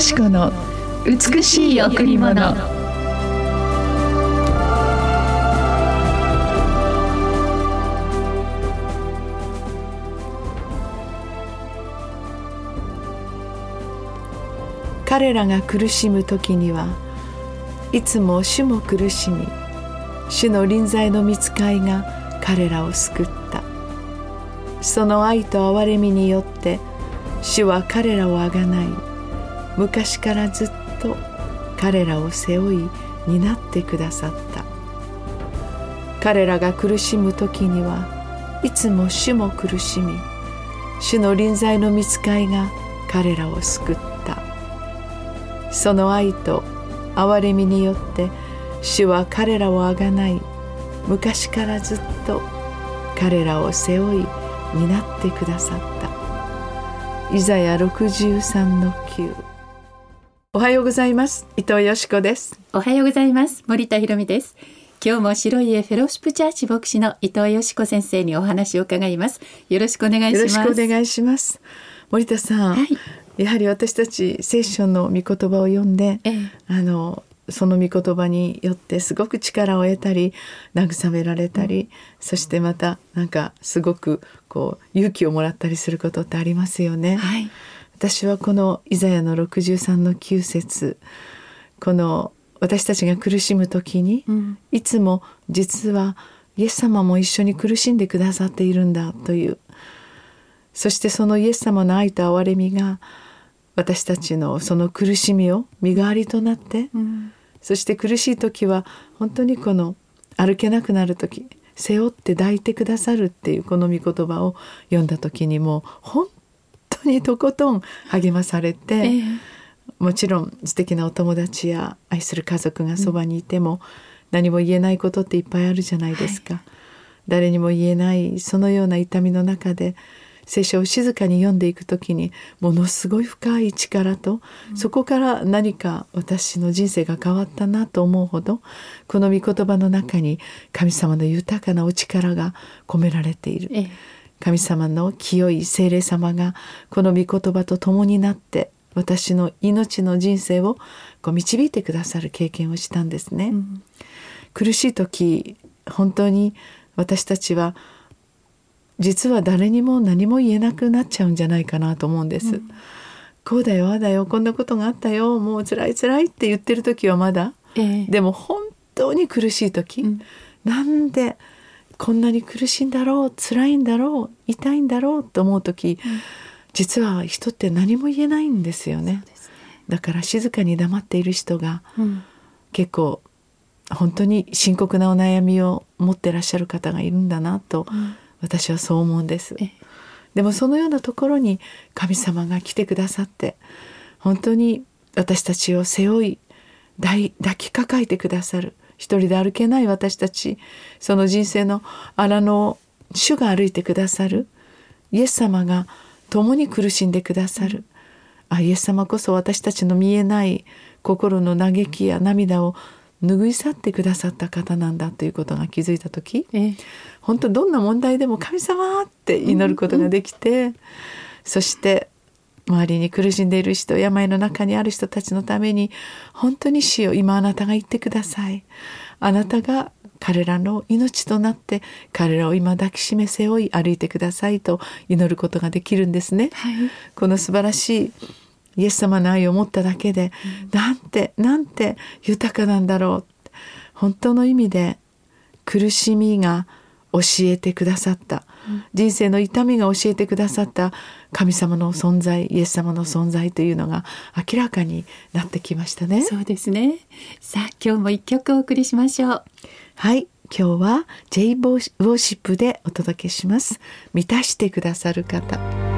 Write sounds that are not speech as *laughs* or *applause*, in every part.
しこの美しい贈り物。彼らが苦しむ時にはいつも主も苦しみ主の臨在の見つかいが彼らを救った。その愛と憐れみによって主は彼らをあがない昔からずっと彼らを背負い担ってくださった。彼らが苦しむ時にはいつも主も苦しみ主の臨在の見つかいが彼らを救った。その愛と憐れみによって主は彼らをあがない昔からずっと彼らを背負い担ってくださった。イザヤ63の9おはようございます。伊藤よしこです。おはようございます。森田博美です。今日も白い家フェローシップチャーチ牧師の伊藤よしこ先生にお話を伺います。よろしくお願いします。よろしくお願いします。森田さん、はい、やはり私たち聖書の御言葉を読んで、ええ、あのその御言葉によってすごく力を得たり慰められたり、うん、そしてまたなんかすごくこう勇気をもらったりすることってありますよね。はい、私はこのイザヤの63の9節この私たちが苦しむ時に、うん、いつも実はイエス様も一緒に苦しんでくださっているんだという。そしてそのイエス様の愛と憐れみが私たちのその苦しみを身代わりとなって、うん。そして苦しい時は本当にこの歩けなくなる時背負って抱いてくださるっていうこの御言葉を読んだ時にも本当にとことん励まされて、えー、もちろん素敵なお友達や愛する家族がそばにいても、うん、何も言えないことっていっぱいあるじゃないですか。はい、誰にも言えないそのような痛みの中で聖書を静かに読んでいく時にものすごい深い力と、そこから何か私の人生が変わったなと思うほどこの御言葉の中に神様の豊かなお力が込められている。神様の清い精霊様がこの御言葉と共になって私の命の人生をこう導いてくださる経験をしたんですね。うん、苦しい時本当に私たちは実は誰にも何も言えなくなっちゃうんじゃないかなと思うんです。うん、こうだよああだよこんなことがあったよもう辛い辛いって言ってる時はまだ、えー、でも本当に苦しい時、うん、なんでこんなに苦しいんだろう辛いんだろう痛いんだろうと思う時、うん、実は人って何も言えないんですよね。ね。だから静かに黙っている人が、結構本当に深刻なお悩みを持ってらっしゃる方がいるんだなと、私はそう思うんです。でもそのようなところに神様が来てくださって本当に私たちを背負い抱きかかえてくださる一人で歩けない私たち。その人生の荒野を主が歩いてくださる。イエス様が共に苦しんでくださる。あイエス様こそ私たちの見えない心の嘆きや涙を拭い去ってくださった方なんだということが気づいた時、ええ、本当どんな問題でも神様って祈ることができて、うんうん、そして周りに苦しんでいる人病の中にある人たちのために本当に死を今あなたが言ってください。あなたが彼らの命となって彼らを今抱きしめ背負い歩いてくださいと祈ることができるんですね、はい、この素晴らしいイエス様の愛を持っただけで、うん、なんてなんて豊かなんだろう。本当の意味で苦しみが教えてくださった、うん、人生の痛みが教えてくださった。神様の存在イエス様の存在というのが明らかになってきましたね。そうですね。さあ今日も一曲お送りしましょう。はい。今日は J ウォーシップでお届けします。満たしてくださる方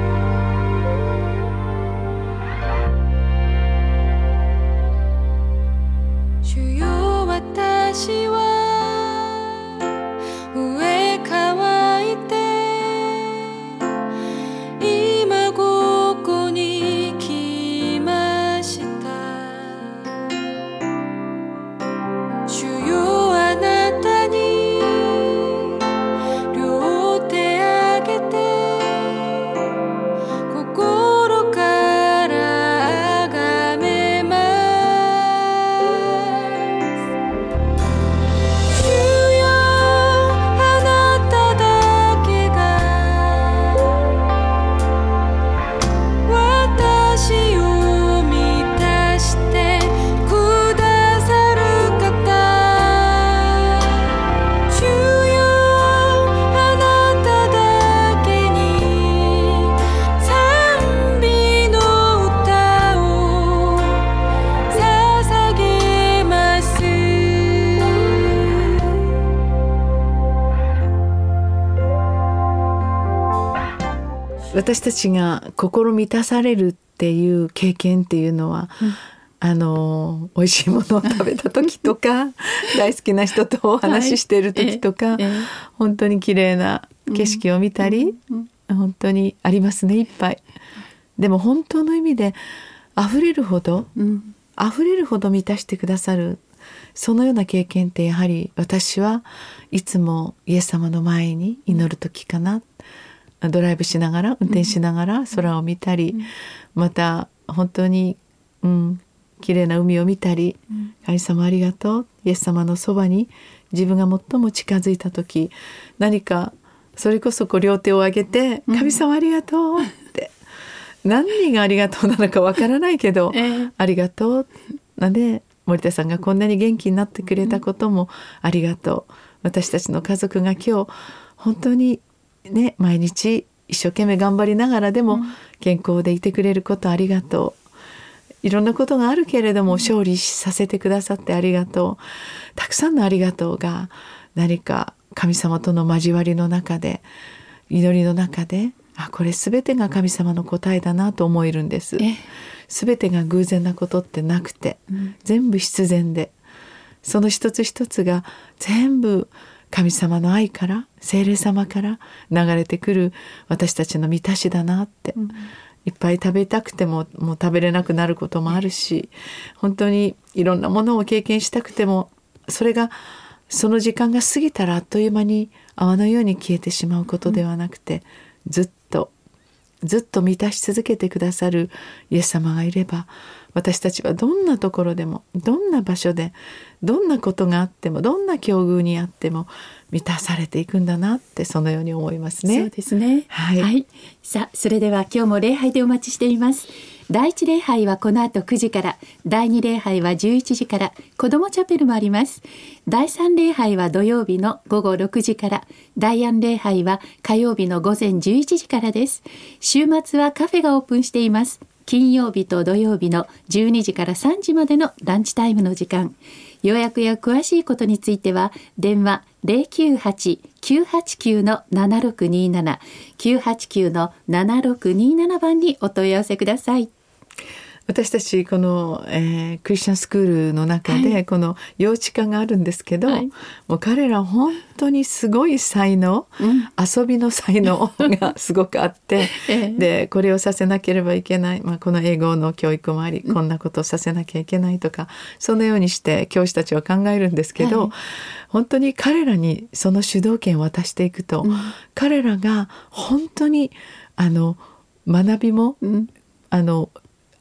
私たちが心満たされるっていう経験っていうのは、うん。あの美味しいものを食べた時とか大好きな人とお話ししている時とか、はい。ええ、本当に綺麗な景色を見たり、うん。うん、本当にありますねいっぱい。でも本当の意味で溢れるほど、うん、溢れるほど満たしてくださるそのような経験ってやはり私はいつもイエス様の前に祈る時かなドライブしながら運転しながら空を見たり、また本当に、うん、綺麗な海を見たり、神様ありがとうイエス様のそばに自分が最も近づいた時何かそれこそこう両手を上げて「神様ありがとう」って何がありがとうなのかわからないけど、えー、ありがとうなんで森田さんがこんなに元気になってくれたこともありがとう。私たちの家族が今日本当にね毎日一生懸命頑張りながらでも健康でいてくれることありがとう。いろんなことがあるけれども勝利させてくださってありがとう。たくさんのありがとうが何か神様との交わりの中で祈りの中であこれ全てが神様の答えだなと思えるんです。全てが偶然なことってなくて、うん、全部必然でその一つ一つが全部神様の愛から精霊様から流れてくる私たちの満たしだなって、うん、いっぱい食べたくてももう食べれなくなることもあるし本当にいろんなものを経験したくてもそれがその時間が過ぎたらあっという間に泡のように消えてしまうことではなくて、ずっずっと満たし続けてくださるイエス様がいれば私たちはどんなところでもどんな場所でどんなことがあってもどんな境遇にあっても満たされていくんだなってそのように思いますね。そうですね。はい。はい、さあそれでは今日も礼拝でお待ちしています。第一礼拝はこの後9時から第二礼拝は11時から子どもチャペルもあります。第三礼拝は土曜日の午後6時から第四礼拝は火曜日の午前11時からです。週末はカフェがオープンしています。金曜日と土曜日の12時から3時までのランチタイムの時間。予約や詳しいことについては電話098-989の7627 989の7627番にお問い合わせください。私たちこの、えー、クリスチャンスクールの中で、この幼稚科があるんですけど、はい、もう彼ら本当にすごい才能、うん、遊びの才能が *laughs* すごくあって、えー、でこれをさせなければいけない、まあ、この英語の教育もあり、こんなことをさせなきゃいけないとかそのようにして教師たちは考えるんですけど、はい、本当に彼らにその主導権を渡していくと、うん、彼らが本当にあの学びも、うん、あの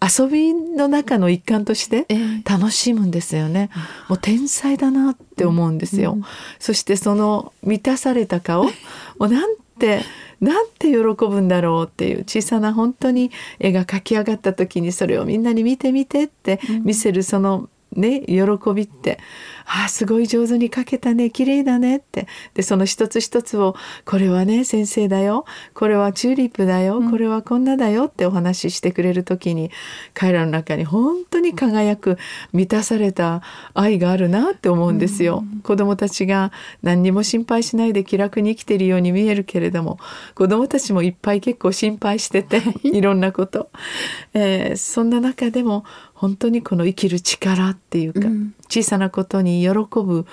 遊びの中の一環として楽しむんですよね、えー、もう天才だなって思うんですよ、うん、そしてその満たされた顔。*laughs* もうなんてなんて喜ぶんだろうっていう小さな本当に絵が描き上がった時にそれをみんなに見てみてって見せるそのね喜びって。ああすごい上手に描けたね。綺麗だねって。でその一つ一つをこれはね先生だよ。これはチューリップだよ、これはこんなだよってお話ししてくれる時に彼らの中に本当に輝く満たされた愛があるなって思うんですよ。うん、子供たちが何にも心配しないで気楽に生きてるように見えるけれども子供たちもいっぱい結構心配してていろんなこと、えー、そんな中でも本当にこの生きる力っていうか、うん、小さなことに喜ぶ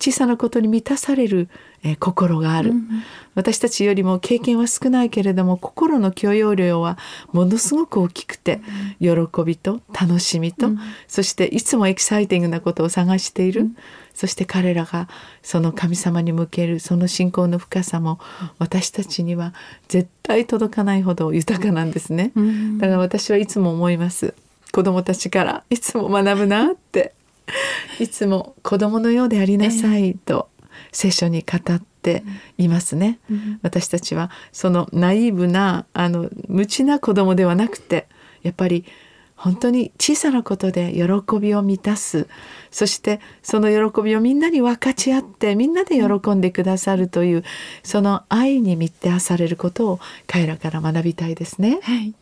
小さなことに満たされる、えー、心がある、うん、私たちよりも経験は少ないけれども心の許容量はものすごく大きくて、喜びと楽しみと、そしていつもエキサイティングなことを探している、そして彼らがその神様に向けるその信仰の深さも私たちには絶対届かないほど豊かなんですね、だから私はいつも思います子供たちからいつも学ぶなっていつも子供のようでありなさいと聖書に語っていますね、うん、私たちはそのナイーブなあの無知な子供ではなくてやっぱり本当に小さなことで喜びを満たす。そしてその喜びをみんなに分かち合ってみんなで喜んでくださるというその愛に満たされることを彼らから学びたいですね。はい、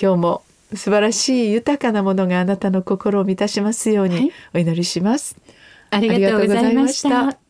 今日も素晴らしい豊かなものがあなたの心を満たしますようにお祈りします。はい、ありがとうございました。